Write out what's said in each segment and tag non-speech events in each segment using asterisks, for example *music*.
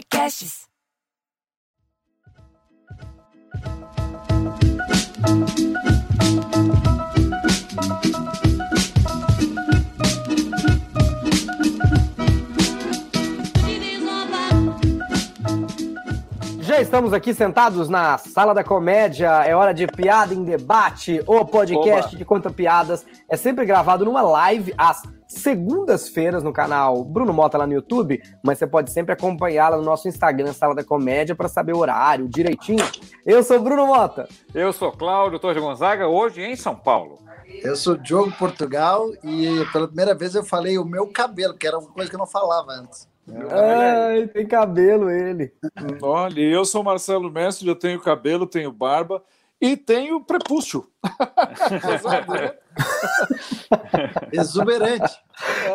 Podcasts. Já estamos aqui sentados na Sala da Comédia. É hora de Piada em Debate, o podcast Oba. que conta piadas. É sempre gravado numa live às segundas-feiras no canal Bruno Mota lá no YouTube, mas você pode sempre acompanhá-la no nosso Instagram, Sala da Comédia, para saber o horário direitinho. Eu sou Bruno Mota. Eu sou Cláudio Torres Gonzaga, hoje em São Paulo. Eu sou Diogo Portugal e pela primeira vez eu falei o meu cabelo, que era uma coisa que eu não falava antes. Ai, tem cabelo ele. Olha, eu sou Marcelo Mestre, eu tenho cabelo, tenho barba e tenho prepúcio. *laughs* *laughs* Exuberante.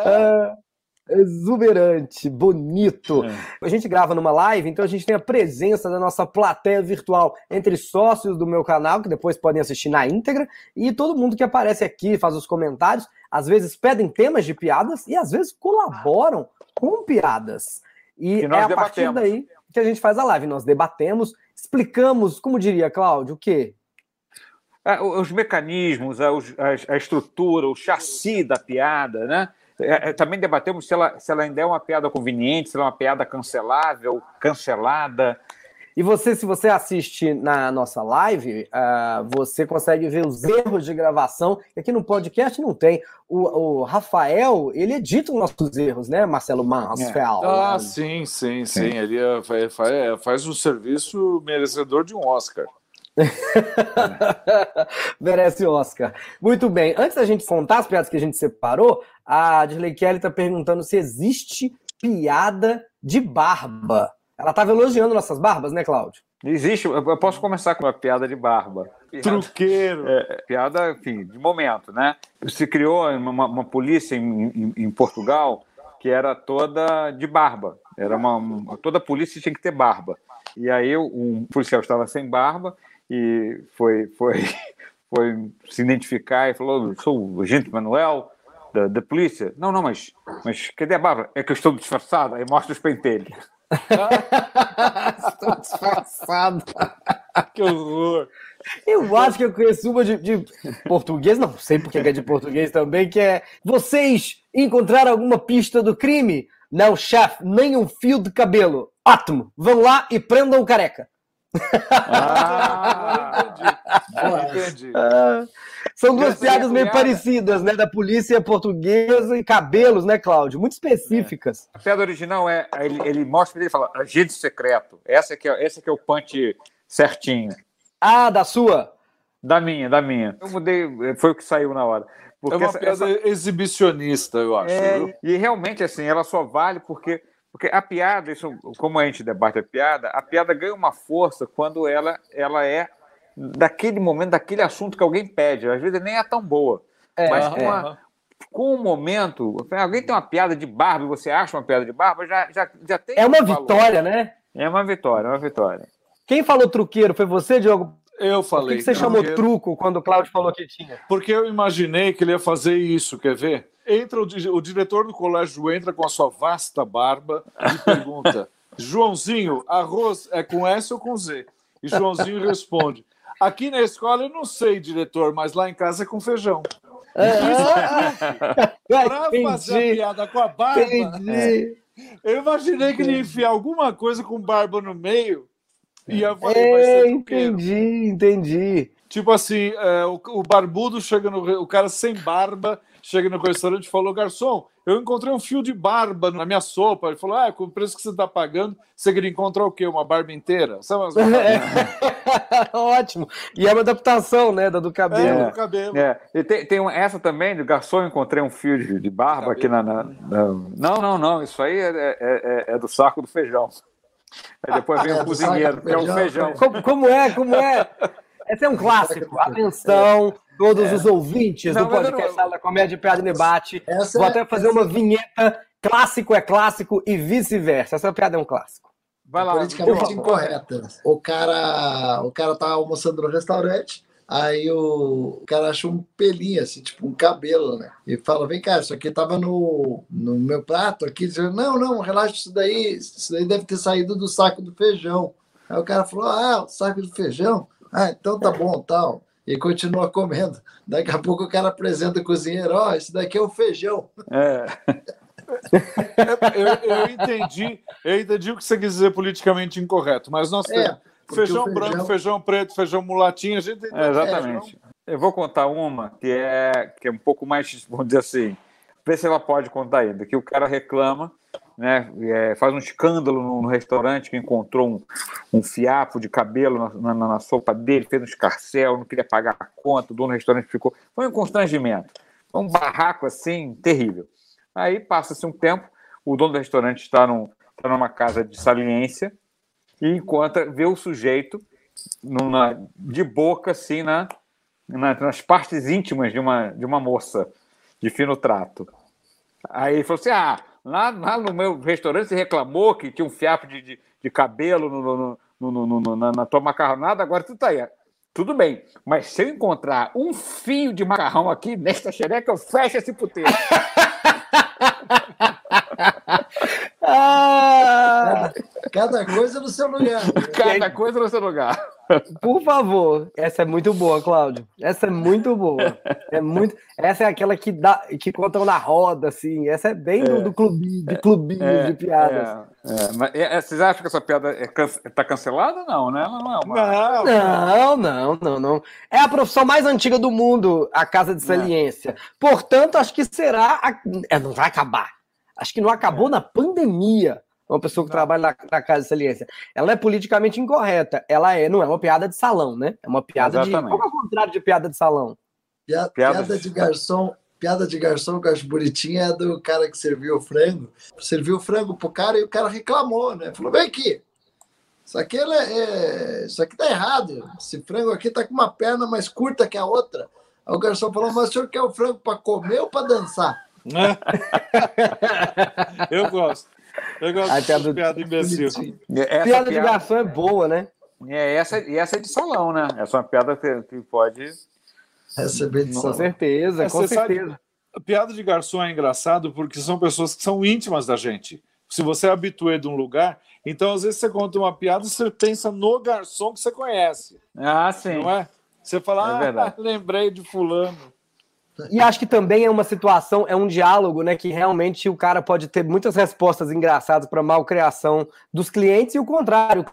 Ah, exuberante, bonito. A gente grava numa live, então a gente tem a presença da nossa plateia virtual entre sócios do meu canal, que depois podem assistir na íntegra, e todo mundo que aparece aqui, faz os comentários, às vezes pedem temas de piadas e às vezes colaboram com piadas. E nós é a partir debatemos. daí que a gente faz a live. Nós debatemos, explicamos, como diria Cláudio, o quê? Ah, Os mecanismos, a, a- a estrutura, o chassi da piada, né? É, é, Também debatemos se ela, se ela ainda é uma piada conveniente, se ela é uma piada cancelável, cancelada. E você, se você assiste na nossa live, ah, você consegue ver os erros de gravação. que Aqui no podcast não tem. O, o Rafael, ele edita os nossos erros, né, Marcelo Mansfeld? Ah, sim, sim, sim. Ele é- fa- fa- faz um serviço merecedor de um Oscar. *laughs* Merece Oscar. Muito bem. Antes da gente contar as piadas que a gente separou, a Dirley Kelly tá perguntando se existe piada de barba. Ela tava elogiando nossas barbas, né, Cláudio? Existe, eu posso começar com uma piada de barba. Truqueiro. É, piada, enfim, de momento, né? Se criou uma, uma polícia em, em- em Portugal que era toda de barba. Era uma, uma- toda polícia tinha que ter barba. E aí um policial estava sem barba e foi foi *laughs* foi se identificar e falou: "Sou o agente Manuel da, da polícia". Não, não, mas mas cadê a barba? É que eu estou disfarçado. Aí mostra os pentelhos. *laughs* Estou disfarçado. *laughs* Que horror. Eu acho que eu conheço uma de, de português, não sei porque é de português também, que é Vocês encontraram alguma pista do crime? Não, chefe, nem um fio de cabelo. Ótimo, vão lá e prendam o careca. Ah, agora entendi. entendi. Ah, são duas Essa é piadas meio parecidas, né? Da polícia portuguesa e cabelos, né, Cláudio? Muito específicas. A piada original é ele, ele mostra ele fala agente secreto. Essa que é, esse que é o punch certinho. Ah, da sua? Da minha, da minha. Eu mudei, foi o que saiu na hora. É Porque uma essa- piada essa- exibicionista, eu acho. é, e realmente assim, ela só vale porque porque a piada, isso, como a gente debate a piada, a piada ganha uma força quando ela ela é daquele momento, daquele assunto que alguém pede. Às vezes nem é tão boa. É, Mas com, a- com o momento, alguém tem uma piada de barba e você acha uma piada de barba, já, já, já tem. É uma um valor. vitória, né? É uma vitória, é uma vitória. Quem falou truqueiro? Foi você, Diogo? Eu Por que, falei. que você chamou porque- truco quando o Cláudio falou que tinha? Porque eu imaginei que ele ia fazer isso, quer ver? Entra o, o diretor do colégio entra com a sua vasta barba e pergunta: *laughs* Joãozinho, arroz é com S ou com Z? E Joãozinho responde: Aqui na escola eu não sei, diretor, mas lá em casa é com feijão. *laughs* Para fazer a piada com a barba, Entendi. eu imaginei que ele ia enfiar alguma coisa com barba no meio e falar, vai É, ser truqueiro. entendi, entendi. Tipo assim, é, o, o barbudo chega no. O cara sem barba chega no restaurante e falou: Garçom, eu encontrei um fio de barba na minha sopa. Ele falou: Ah, com o preço que você está pagando, você queria encontrar o quê? Uma barba inteira? Sabe umas É. *laughs* Ótimo. E é uma adaptação, né, da do cabelo. É, do cabelo. É, e tem, tem um- essa também, do garçom, encontrei um fio de, de barba aqui na, na- na- Não, não, não, isso aí é, é- é- é do saco do feijão. Aí depois vem É, o do cozinheiro, que é o feijão. Como, como é, como é? Esse é um clássico. Atenção, todos os ouvintes Não, do podcast não- Sala da Comédia Piada e Debate. Essa Vou é- até fazer uma vinheta. Clássico é clássico e vice-versa. Essa piada é um clássico. Vai lá. politicamente incorreta. O cara, o cara tá almoçando no restaurante, Aí o cara achou um pelinho, assim, tipo um cabelo, né? E fala: vem cá, isso aqui tava no, no meu prato aqui. Diz, não, não, relaxa, isso daí, isso daí deve ter saído do saco do feijão. Aí o cara falou: ah, o saco do feijão? Ah, então tá bom, tal. E continua comendo. Daqui a pouco o cara apresenta o cozinheiro: ó, oh, esse daqui é o feijão. É. *laughs* eu, eu, entendi, eu entendi o que você quis dizer politicamente incorreto, mas nós é. Feijão, feijão, branco, feijão preto, feijão mulatinho, a gente tem. É, exatamente. Eu vou contar uma que é, que é um pouco mais, vamos dizer assim, ver se ela pode contar ainda, que o cara reclama, né, é, faz um escândalo no, no, restaurante que encontrou um, um fiapo de cabelo na, na, na, sopa dele, fez um escarcel, não queria pagar a conta, o dono do restaurante ficou. Foi um constrangimento. Foi um barraco assim, terrível. Aí passa-se um tempo, o dono do restaurante está, num, está numa casa de saliência, e encontra, vê o sujeito numa, de boca, assim, na, na, nas partes íntimas de uma, de uma moça de fino trato. Aí ele falou assim: ah, lá, lá no meu restaurante você reclamou que tinha um fiapo de, de, de cabelo no, no, no, no, na, na tua macarronada, agora tu tá aí. Tudo bem, mas se eu encontrar um fio de macarrão aqui nesta xereca, eu fecho esse puteiro. ah! *laughs* cada, coisa seu lugar. Cada coisa no seu lugar. Por favor, essa é muito boa, Cláudio. Essa é muito boa. É muito. Essa é aquela que dá, que contam na roda, assim. Essa é bem é, do, do clube, de clubinho é, de piadas. É, é. mas, é, vocês acham que essa piada está cancelada? Não, né? Não, não, uma... não, não, não, não. É a profissão mais antiga do mundo, a casa de saliência. Portanto, acho que será. A... não vai acabar acho que não acabou é. na pandemia. Uma pessoa que não. trabalha na, na, casa de saliência. Ela é politicamente incorreta. Ela é, não é uma piada de salão, né? É uma piada Exatamente. de. Qual é o contrário de piada de salão? Piada, piada de garçom. Piada de garçom que eu acho bonitinha é do cara que serviu o frango. Serviu o frango pro cara e o cara reclamou, né? Falou: vem aqui. Isso aqui, é, é, isso aqui tá errado. Esse frango aqui tá com uma perna mais curta que a outra. Aí o garçom falou: mas o senhor quer o frango para comer ou para dançar? *laughs* eu gosto. Eu gosto a piada, piada imbecil. Essa piada de garçom é boa, né? É, essa, e essa é de salão, né? Essa é uma piada que, que pode. Receber de salão. Com certeza, é, com certeza. Sabe, a piada de garçom é engraçado porque são pessoas que são íntimas da gente. Se você é habituê de um lugar, então às vezes você conta uma piada e você pensa no garçom que você conhece. Ah, sim. Não é? Você fala, é ah, *laughs* lembrei de fulano. E acho que também é uma situação, é um diálogo, né? Que realmente o cara pode ter muitas respostas engraçadas para malcriação dos clientes e o contrário.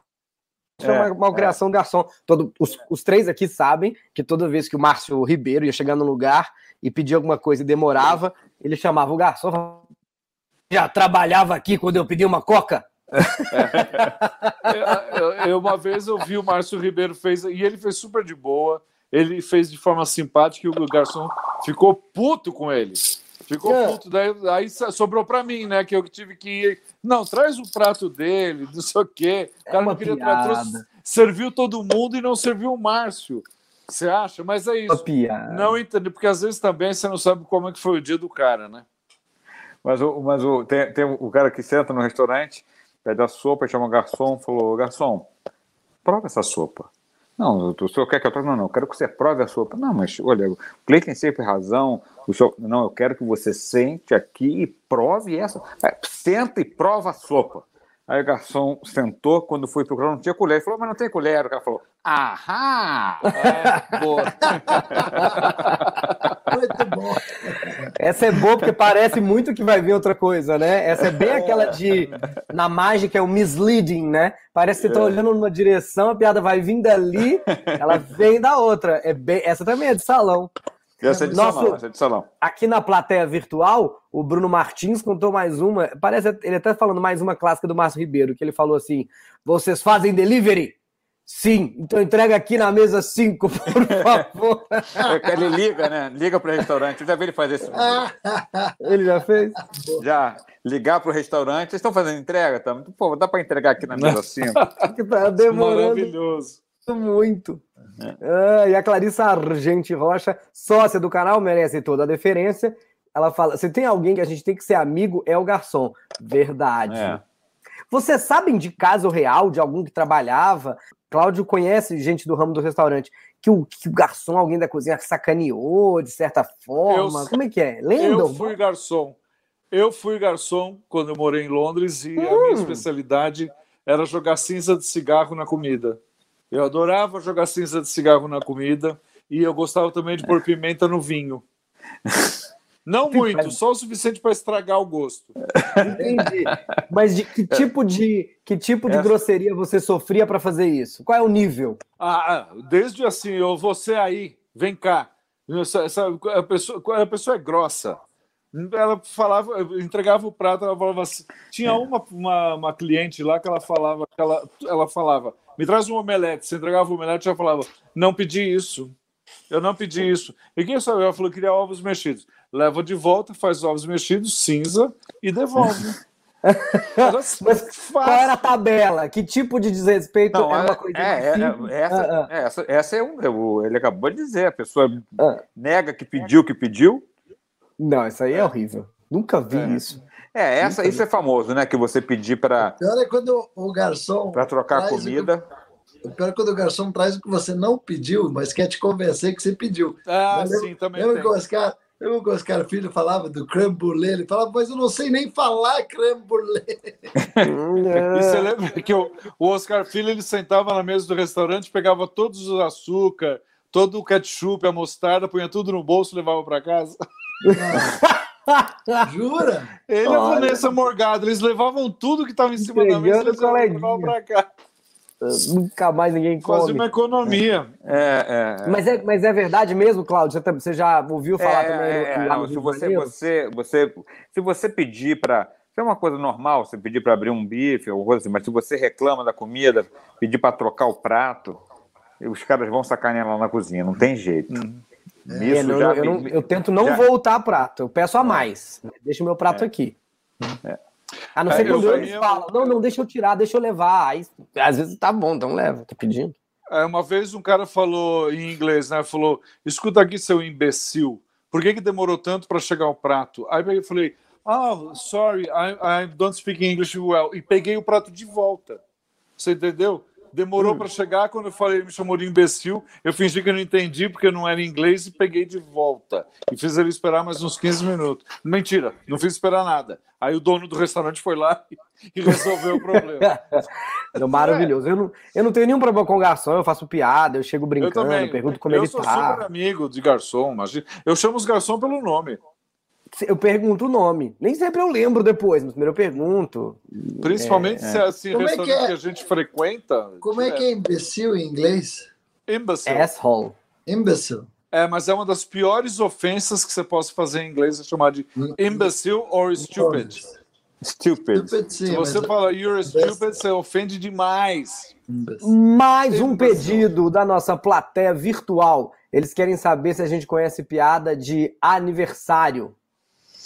É, uma malcriação é. do garçom. Todo, os, os, três aqui sabem que toda vez que o Márcio Ribeiro ia chegar no lugar e pedir alguma coisa e demorava, ele chamava o garçom. Já trabalhava aqui quando eu pedi uma coca? *laughs* É. eu, eu, uma vez eu vi o Márcio Ribeiro fez e ele fez super de boa ele fez de forma simpática e o garçom ficou puto com ele. Ficou é. puto, daí, aí sobrou para mim, né? Que eu tive que ir. Não, traz o prato dele, não sei o quê. O cara é não queria trouxe, serviu todo mundo e não serviu o Márcio. Você acha? Mas é isso. Não entendi, porque às vezes também você não sabe como é que foi o dia do cara, né? Mas, o, mas o, tem, tem o cara que senta no restaurante, pede a sopa, chama o garçom, falou: garçom, prova essa sopa. Não, o senhor quer que eu troque? Não, não, eu quero que você prove a sua. Não, mas olha, o cliente tem sempre razão. O senhor, não, eu quero que você sente aqui e prove essa. É, senta e prova a sopa. Aí o garçom sentou, quando fui procurar, não tinha colher. Ele falou, mas não tem colher. O cara falou, ahá! É, *laughs* muito bom. Essa é boa porque parece muito que vai vir outra coisa, né? Essa é bem aquela de, na mágica, é o misleading, né? Parece que você tá é. olhando numa direção, a piada vai vindo dali, ela vem da outra. É bem, essa também é de salão. Essa é de Nosso, salão, essa é de salão. Aqui na plateia virtual, o Bruno Martins contou mais uma. Parece ele até falando mais uma clássica do Márcio Ribeiro, que ele falou assim: vocês fazem delivery? Sim, então entrega aqui na mesa 5, *laughs* por favor. ele liga, né? Liga para o restaurante. Eu já vi ele fazer isso. ele já fez? Já. Ligar para o restaurante. Vocês estão fazendo entrega? Tá? Pô, dá para entregar aqui na mesa 5. *laughs* tá demorando. Maravilhoso. Muito. Ah, e a Clarissa Argente Rocha, sócia do canal, merece toda a deferência. Ela fala: se tem alguém que a gente tem que ser amigo, é o garçom. Verdade. É. Vocês sabem de caso real de algum que trabalhava? Cláudio conhece gente do ramo do restaurante que o, que o garçom, alguém da cozinha, sacaneou de certa forma? Eu, Como é que é? Lembra? Eu fui garçom. Eu fui garçom quando eu morei em Londres e hum. a minha especialidade era jogar cinza de cigarro na comida. Eu adorava jogar cinza de cigarro na comida e eu gostava também de pôr pimenta no vinho. *laughs* Não muito, só o suficiente para estragar o gosto. Entendi. Mas de que tipo de que tipo de Essa... grosseria você sofria para fazer isso? Qual é o nível? Ah, ah, desde assim, eu você aí, vem cá. Essa, essa, a, pessoa, a pessoa é grossa. Ela falava, entregava o prato, ela falava assim. Tinha uma, uma, uma cliente lá que ela falava, que ela, ela falava, me traz um omelete. Você entregava o omelete, ela falava, não pedi isso. Eu não pedi isso. E quem sabe? Ela falou que queria ovos mexidos. Leva de volta, faz ovos mexidos, cinza e devolve. *laughs* Mas qual era a tabela? Que tipo de desrespeito não, é uma coisa é, é, é essa, ah, ah. essa, essa é um. Ele acabou de dizer, a pessoa ah. nega que pediu que pediu. Não, isso aí é horrível. Nunca vi é. isso. É, essa, isso é famoso, né? Que você pedir para. O pior é quando o garçom. Para trocar comida. O pior é quando o garçom traz o que você não pediu, mas quer te convencer que você pediu. Ah, sim, também. Lembra que o Oscar, lembra que o Oscar Filho falava do creme brulee? Ele falava, mas eu não sei nem falar creme brulee. *laughs* e você lembra que o, o Oscar Filho ele sentava na mesa do restaurante, pegava todos os açúcar, todo o ketchup, a mostarda, punha tudo no bolso e levava para casa? *laughs* Jura? Ele e a Vanessa Morgado, eles levavam tudo que estava em cima da mesa e levavam para cá. Nunca mais ninguém come. Fazer uma economia. É, é, Mas, é, mas é verdade mesmo, Cláudio? Você, já ouviu falar é, também? É, é, não, se, você, você, você, se você pedir para. Isso é uma coisa normal, você pedir para abrir um bife ou coisa assim, mas se você reclama da comida, pedir para trocar o prato, os caras vão sacanear lá na cozinha, não tem jeito. Uhum. É, não, eu, não, eu, tento não já... voltar prato, eu peço a mais. Deixa o meu prato aqui. É. A não ser quando eles eu... falam, não, não, deixa eu tirar, deixa eu levar. Aí, às vezes tá bom, então leva, tô pedindo. É, uma vez um cara falou em inglês, né? Falou: escuta aqui, seu imbecil, por que, que demorou tanto para chegar o prato? Aí eu falei: oh, sorry, I, I don't speak English well. E peguei o prato de volta. Você entendeu? Demorou hum. para chegar. Quando eu falei, ele me chamou de imbecil. Eu fingi que eu não entendi porque não era inglês e peguei de volta. E fiz ele esperar mais uns 15 minutos. Mentira, não fiz esperar nada. Aí o dono do restaurante foi lá *laughs* e resolveu o problema. *laughs* é maravilhoso. Eu não, eu não tenho nenhum problema com garçom, eu faço piada, eu chego brincando, eu também. pergunto como eu ele tá. Eu sou super amigo de garçom, imagina. Eu chamo os garçom pelo nome eu pergunto o nome. Nem sempre eu lembro depois, mas primeiro eu pergunto. Principalmente é, se é assim, Como restaurante é que, é? que, a gente frequenta. Como é que é imbecil em inglês? Imbecile. Asshole. Imbecile. É, mas é uma das piores ofensas que você possa fazer em inglês, é chamar de hum. imbecile or stupid. Stupid. stupid sim, Se você fala you're stupid, você ofende demais. Mais um pedido da nossa plateia virtual. Eles querem saber se a gente conhece piada de aniversário.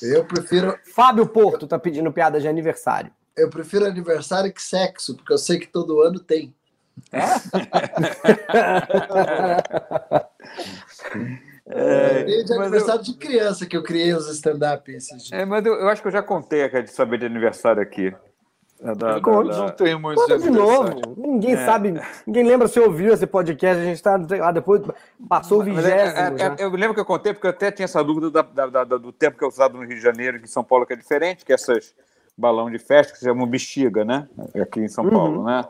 Eu prefiro. Fábio Porto tá pedindo piada de aniversário. Eu prefiro aniversário que sexo, porque eu sei que todo ano tem. É? *laughs* é, de aniversário eu... de criança que eu criei os stand-up esses dias. É, mas eu, eu, acho que eu já contei a de saber de aniversário aqui. É da, da, não tem muito de, de novo. Ninguém é. sabe, ninguém lembra se ouviu esse podcast. A gente está ah, depois passou o é, vigésimo. É, é, eu lembro que eu contei porque eu até tinha essa dúvida da, do tempo que eu usado no Rio de Janeiro, que em São Paulo que é diferente, que essas balão de festa que se chamam bexiga, né? Aqui em São uhum. Paulo, né?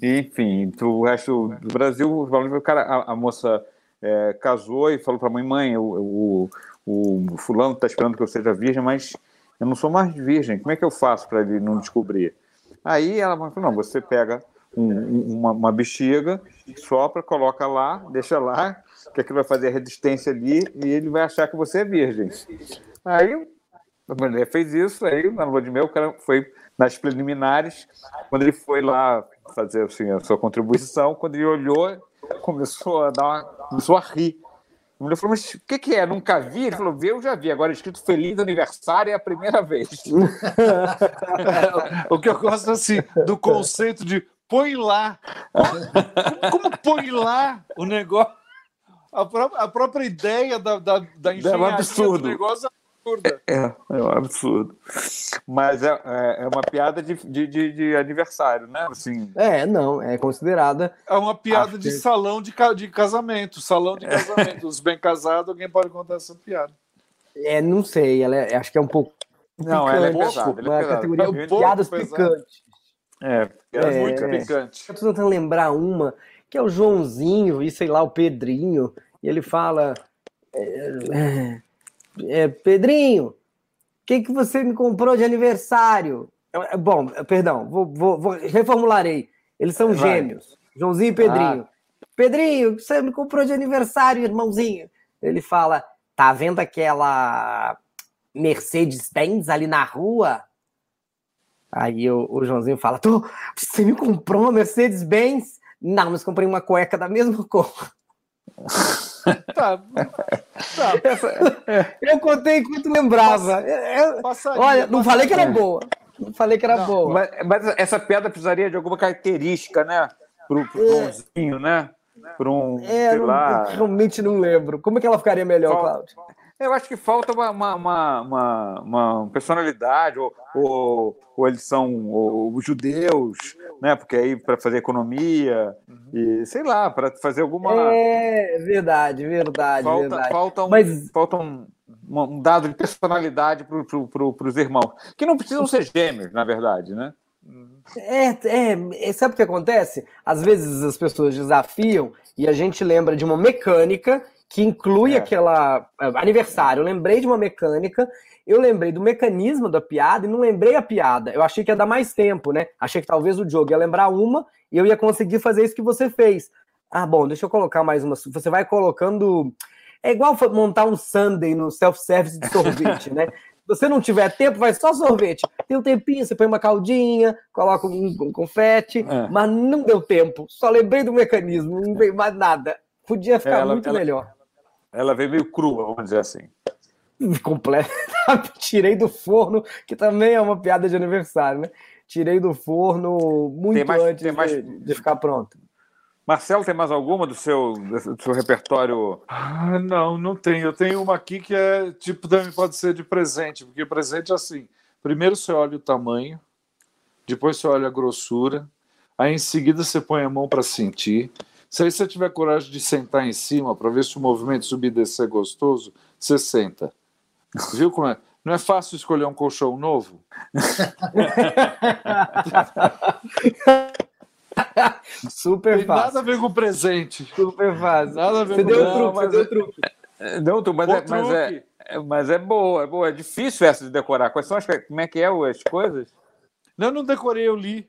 E, enfim, o resto do Brasil, o cara, a, a moça é, casou e falou para a mãe, mãe, o, o, o fulano está esperando que eu seja virgem, mas eu não sou mais virgem, como é que eu faço para ele não descobrir? Aí ela falou, não, você pega um, uma, uma, bexiga, sopra, coloca lá, deixa lá, que aquilo vai fazer a resistência ali e ele vai achar que você é virgem. Aí a mulher fez isso, aí na lua de mel o cara foi nas preliminares, quando ele foi lá fazer assim, a sua contribuição, quando ele olhou, começou a dar uma, começou a rir. Mulher falou, mas o que, que é? Nunca vi? Ele falou, eu já vi. Agora escrito Feliz Aniversário é a primeira vez. *laughs* o que eu gosto assim, do conceito de põe lá. Como, como põe lá o negócio? A, pró a própria ideia da, da, da engenharia é um absurdo. do negócio absurda. É, é um absurdo. Mas é, é, é uma piada de, de, de, de aniversário, né? Assim, É, não, é considerada. É uma piada de que- salão de, de casamento. Salão de casamento. Os bem casados, alguém pode contar essa piada. É, não sei, ela é- acho que é um pouco. não, ela é picante, pesada. Ela uma é pesada. categoria É um piadas pesado. picantes. É, piada É. muito Picante. Eu tô tentando lembrar uma, que é o Joãozinho e sei lá, o Pedrinho, e ele fala: é, é, Pedrinho, o que, que você me comprou de aniversário? É, Bom, perdão, vou, vou, vou- reformularei. Eles são Vai. gêmeos, Joãozinho e Pedrinho. Pedrinho, o que você me comprou de aniversário, irmãozinho? Ele fala: tá vendo aquela Mercedes-Benz ali na rua? Aí o, o Joãozinho fala: Tô, você me comprou uma Mercedes-Benz? Não, mas comprei uma cueca da mesma cor. *laughs* Tá. tá. Eu contei enquanto lembrava. É, é, Passaria, olha, não falei que era boa. Não falei que era Não, boa. Mas, mas essa piada precisaria de alguma característica, né? Pro, pro Tomzinho, né? Para um, É, sei eu, lá. eu realmente não lembro. Como é que ela ficaria melhor, Cláudio? Eu acho que falta uma, uma, uma, uma- personalidade, ou, ou, ou eles são ou, os judeus, né? Porque aí para fazer economia, e sei lá, para fazer alguma. É verdade, verdade, falta, verdade. falta, um, Mas- falta um, um dado de personalidade para pro, pro, os irmãos, que não precisam ser gêmeos, na verdade, né? É, é, é, sabe o que acontece? Às vezes as pessoas desafiam e a gente lembra de uma mecânica que inclui É. aquela. é, Aniversário. Eu lembrei de uma mecânica, eu lembrei do mecanismo da piada e não lembrei a piada. Eu achei que ia dar mais tempo, né? Achei que talvez o Diogo ia lembrar uma e eu ia conseguir fazer isso que você fez. Ah, bom, deixa eu colocar mais uma. Você vai colocando. É igual montar um sundae no self-service de sorvete, né? *laughs* Se você não tiver tempo, vai só sorvete. Tem um tempinho, você põe uma caldinha, coloca um, um confete, É. mas não deu tempo. Só lembrei do mecanismo, não veio mais nada. Podia ficar Ela- muito ela- melhor. Ela veio meio crua, vamos dizer assim. *laughs* Completo. *laughs* Tirei do forno, que também é uma piada de aniversário, né? Tirei do forno muito mais- antes mais- de, de ficar pronto. Marcelo, tem mais alguma do seu, do seu repertório? Ah, não, não tem. Eu tenho uma aqui que é tipo, também pode ser de presente, porque presente é assim: primeiro você olha o tamanho, depois você olha a grossura, aí em seguida você põe a mão para sentir. Se aí você tiver coragem de sentar em cima para ver se o movimento subir e descer é gostoso, você senta. Viu como é? Não é fácil escolher um colchão novo? *laughs* Super Tem fácil. nada a ver com presente. Super fácil. Nada a ver Você com deu o truque, você mas deu é- o truque. Não, tu- mas, O é, mas, é, truque. é- mas é boa, é boa. É difícil essa de decorar. Quais são as, como é que é as coisas? Não, eu não decorei, eu li.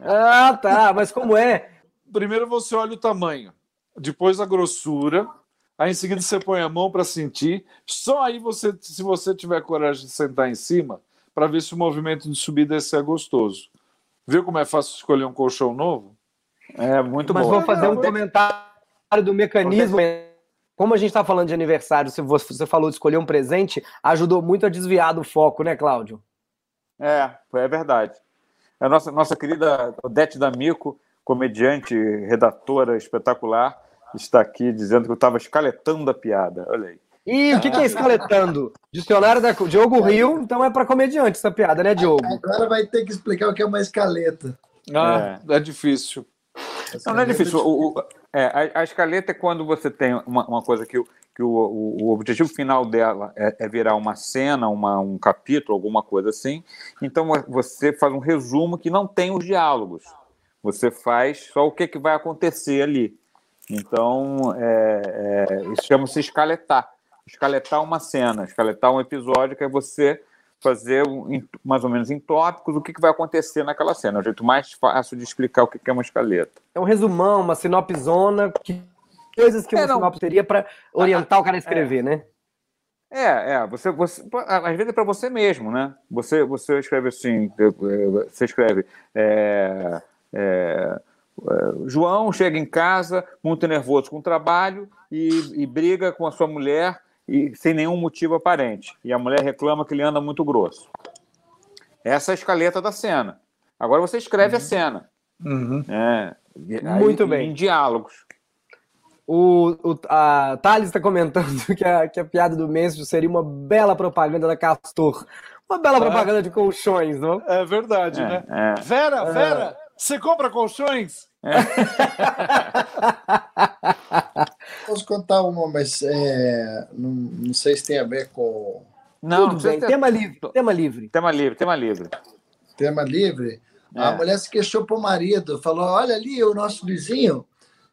Ah, tá. Mas como é? Primeiro você olha o tamanho, depois a grossura, aí em seguida você põe a mão para sentir. Só aí você, se você tiver coragem de sentar em cima, para ver se o movimento de subir e descer é gostoso. Viu como é fácil escolher um colchão novo? É muito Mas boa. vou fazer um comentário do mecanismo. Como a gente está falando de aniversário, se você você falou de escolher um presente, ajudou muito a desviar do foco, né, Cláudio? É, é verdade. A nossa, nossa querida Odete D'Amico, comediante, redatora espetacular, está aqui dizendo que eu estava escaletando a piada. Olha aí. E o que, que é escaletando? Dicionário da Diogo Rio, então é para comediante essa piada, né, Diogo? Agora vai ter que explicar o que é uma escaleta. Ah, é, difícil. Não, não é difícil. O, o- é, a, a escaleta é quando você tem uma, uma coisa que, o, que o, o, o objetivo final dela é, é virar uma cena, uma, um capítulo, alguma coisa assim. Então você faz um resumo que não tem os diálogos. Você faz só o que, que vai acontecer ali. Então, é, é, isso chama-se escaletar. Escaletar uma cena, escaletar um episódio, que é você fazer mais ou menos em tópicos o que, que vai acontecer naquela cena. É o jeito mais fácil de explicar o que que é uma escaleta. É um resumão, uma sinopzona, que coisas que É, uma não. sinopse teria para orientar o cara a escrever, né? É, é, você, você às vezes é para você mesmo, né? Você, você escreve assim, você escreve é, é, é, João chega em casa muito nervoso com o trabalho e, e briga com a sua mulher e sem nenhum motivo aparente. E a mulher reclama que ele anda muito grosso. Essa é a escaleta da cena. Agora você escreve a cena. Uhum. né? E- Muito aí, bem. Em diálogos. O, o, a Thales está comentando *laughs* que a, que a piada do Mestre seria uma bela propaganda da Castor. Uma bela é. propaganda de colchões, não? É verdade, é, né? É. Vera, é. Vera, você compra colchões? É. *laughs* Posso contar uma, mas é, não, não, sei se tem a ver com. Não, Tudo bem. Ter... Tema livre. Tema livre. Tema livre, tema livre. Tema livre? A mulher se queixou para o marido, falou: Olha ali, o nosso vizinho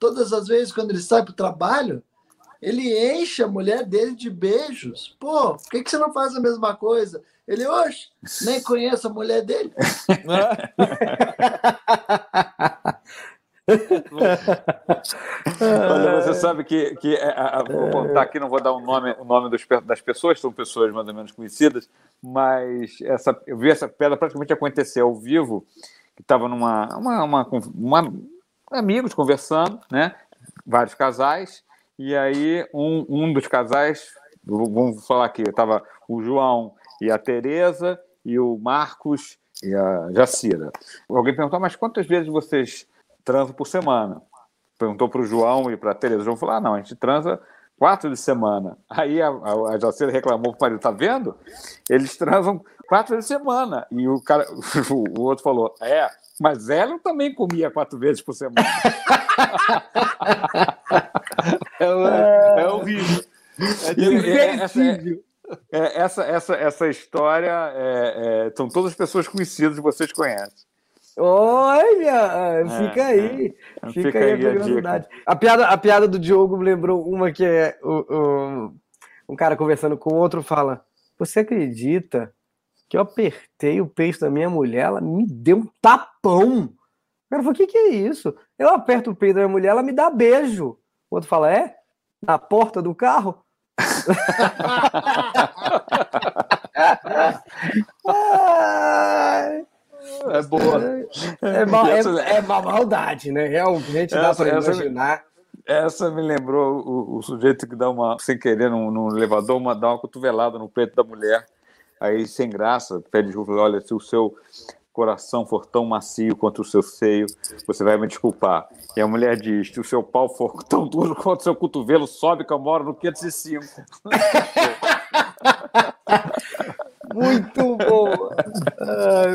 todas as vezes quando ele sai para o trabalho, ele enche a mulher dele de beijos. Pô, por que, que você não faz a mesma coisa? Ele, oxe, nem *laughs* conheço a mulher dele. *laughs* Olha, você sabe que, que é, a, vou contar aqui, não vou dar o um nome, o nome dos, das pessoas, são pessoas mais ou menos conhecidas, mas essa, eu vi essa pedra praticamente acontecer ao vivo, que estava numa uma, uma, uma, amigos conversando, né? Vários casais. E aí um, um dos casais, vamos falar aqui, estava o João e a Tereza e o Marcos e a Jacira. Alguém perguntou, mas quantas vezes vocês transam por semana? Perguntou para o João e para a Tereza. O João falou, ah, não, a gente transa quatro de semana. Aí a, a, a Jacira reclamou para o marido, tá vendo? Eles transam quatro de semana. E o cara, *laughs* o, o outro falou, é, mas ela também comia quatro vezes por semana. *laughs* é, é, é horrível. É, é, essa, é, essa, essa, essa história é, são todas as pessoas conhecidas que vocês conhecem. Olha, fica aí, fica, fica, aí a curiosidade. A, piada, a piada do Diogo me lembrou uma que é o, o, um cara conversando com outro fala: Você acredita que eu apertei o peito da minha mulher, ela me deu um tapão. O cara falou: o que, que é isso? Eu aperto o peito da minha mulher, ela me dá beijo. O outro fala: é? Na porta do carro? *laughs* é boa. É, é, mal, é, é uma maldade, né? Realmente dá para imaginar. Essa me lembrou o, o, sujeito que dá uma, sem querer, no, no elevador, uma, dá uma cotovelada no peito da mulher aí sem graça, pede desculpa, olha, se o seu coração for tão macio quanto o seu seio, você vai me desculpar. E a mulher diz, se o seu pau for *laughs* tão duro quanto o seu cotovelo, sobe que eu moro no 505. *laughs* Muito boa.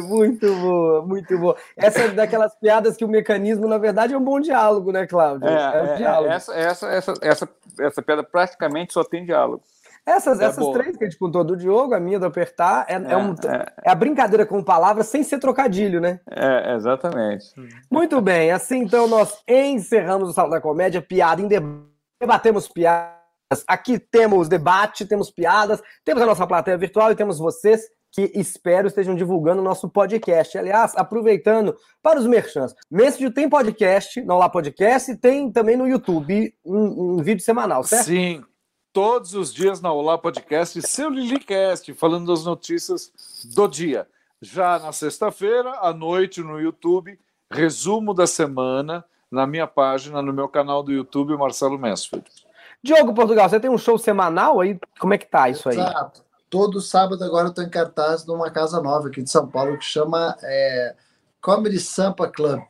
Muito boa, muito boa. Essa é daquelas piadas que o mecanismo, na verdade, é um bom diálogo, né, Cláudio? É, é, um é, diálogo. Essa, essa, essa, essa, essa piada praticamente só tem diálogo. Essas, é essas três que a gente contou do Diogo, a minha do apertar, é, é, é um, é, é, a brincadeira com palavras sem ser trocadilho, né? É, exatamente. Muito bem, assim então nós encerramos o Salão da Comédia, piada em debate, debatemos piadas. Aqui temos debate, temos piadas, temos a nossa plateia virtual e temos vocês que espero estejam divulgando o nosso podcast. Aliás, aproveitando para os merchants. Mestre tem podcast, não lá podcast, e tem também no YouTube um, um vídeo semanal, certo? Sim, todos os dias na Olá Podcast, seu Lilicast, falando das notícias do dia. Já na sexta-feira, à noite, no YouTube, resumo da semana, na minha página, no meu canal do YouTube, Marcelo Mansfield. Diogo Portugal, você tem um show semanal aí? Como é que tá isso aí? Exato. Todo sábado agora eu estou em cartaz numa casa nova aqui de São Paulo que chama é, Comedy Sampa Club.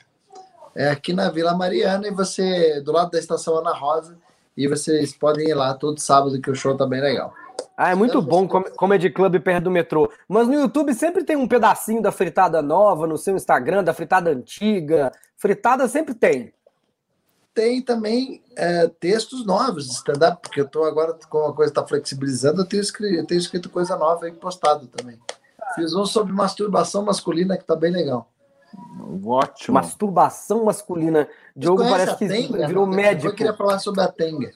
É aqui na Vila Mariana e você, do lado da estação Ana Rosa, e vocês podem ir lá todo sábado que o show tá bem legal. Ah, é muito bom Comedy Club perto do metrô. Mas no YouTube sempre tem um pedacinho da fritada nova, no seu Instagram, da fritada antiga. Fritada sempre tem. Tem também é, textos novos de stand-up, porque eu tô agora, como a coisa está flexibilizando, eu tenho, escrito, eu tenho escrito coisa nova aí postado também. Fiz um sobre masturbação masculina que tá bem legal. Ótimo. Masturbação masculina. Diogo parece que tenga? virou médico. Eu queria falar sobre a Tenga.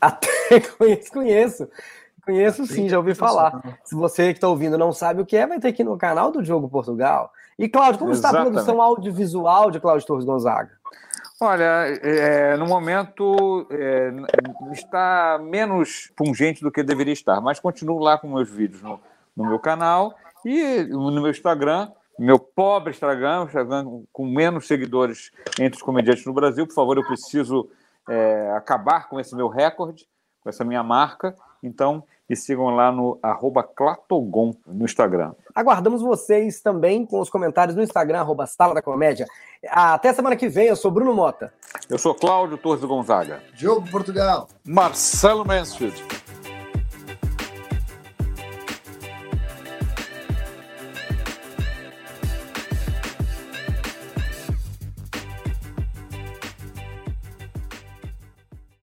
A Tenga, *laughs* conheço, conheço. Conheço sim, já ouvi falar. Se você que está ouvindo não sabe o que é, vai ter aqui no canal do Diogo Portugal. E, Cláudio, como Exatamente. está a produção audiovisual de Cláudio Torres Gonzaga? Olha, é, no momento é, está menos pungente do que deveria estar, mas continuo lá com meus vídeos no, no meu canal e no meu Instagram, meu pobre Instagram, Instagram com menos seguidores entre os comediantes no Brasil. Por favor, eu preciso é, acabar com esse meu recorde, com essa minha marca. Então, me sigam lá no arroba Clatogon no Instagram. Aguardamos vocês também com os comentários no Instagram, arroba Sala da Comédia. Até semana que vem, eu sou Bruno Mota. Eu sou Cláudio Torres Gonzaga. Diogo Portugal. Marcelo Mansfield.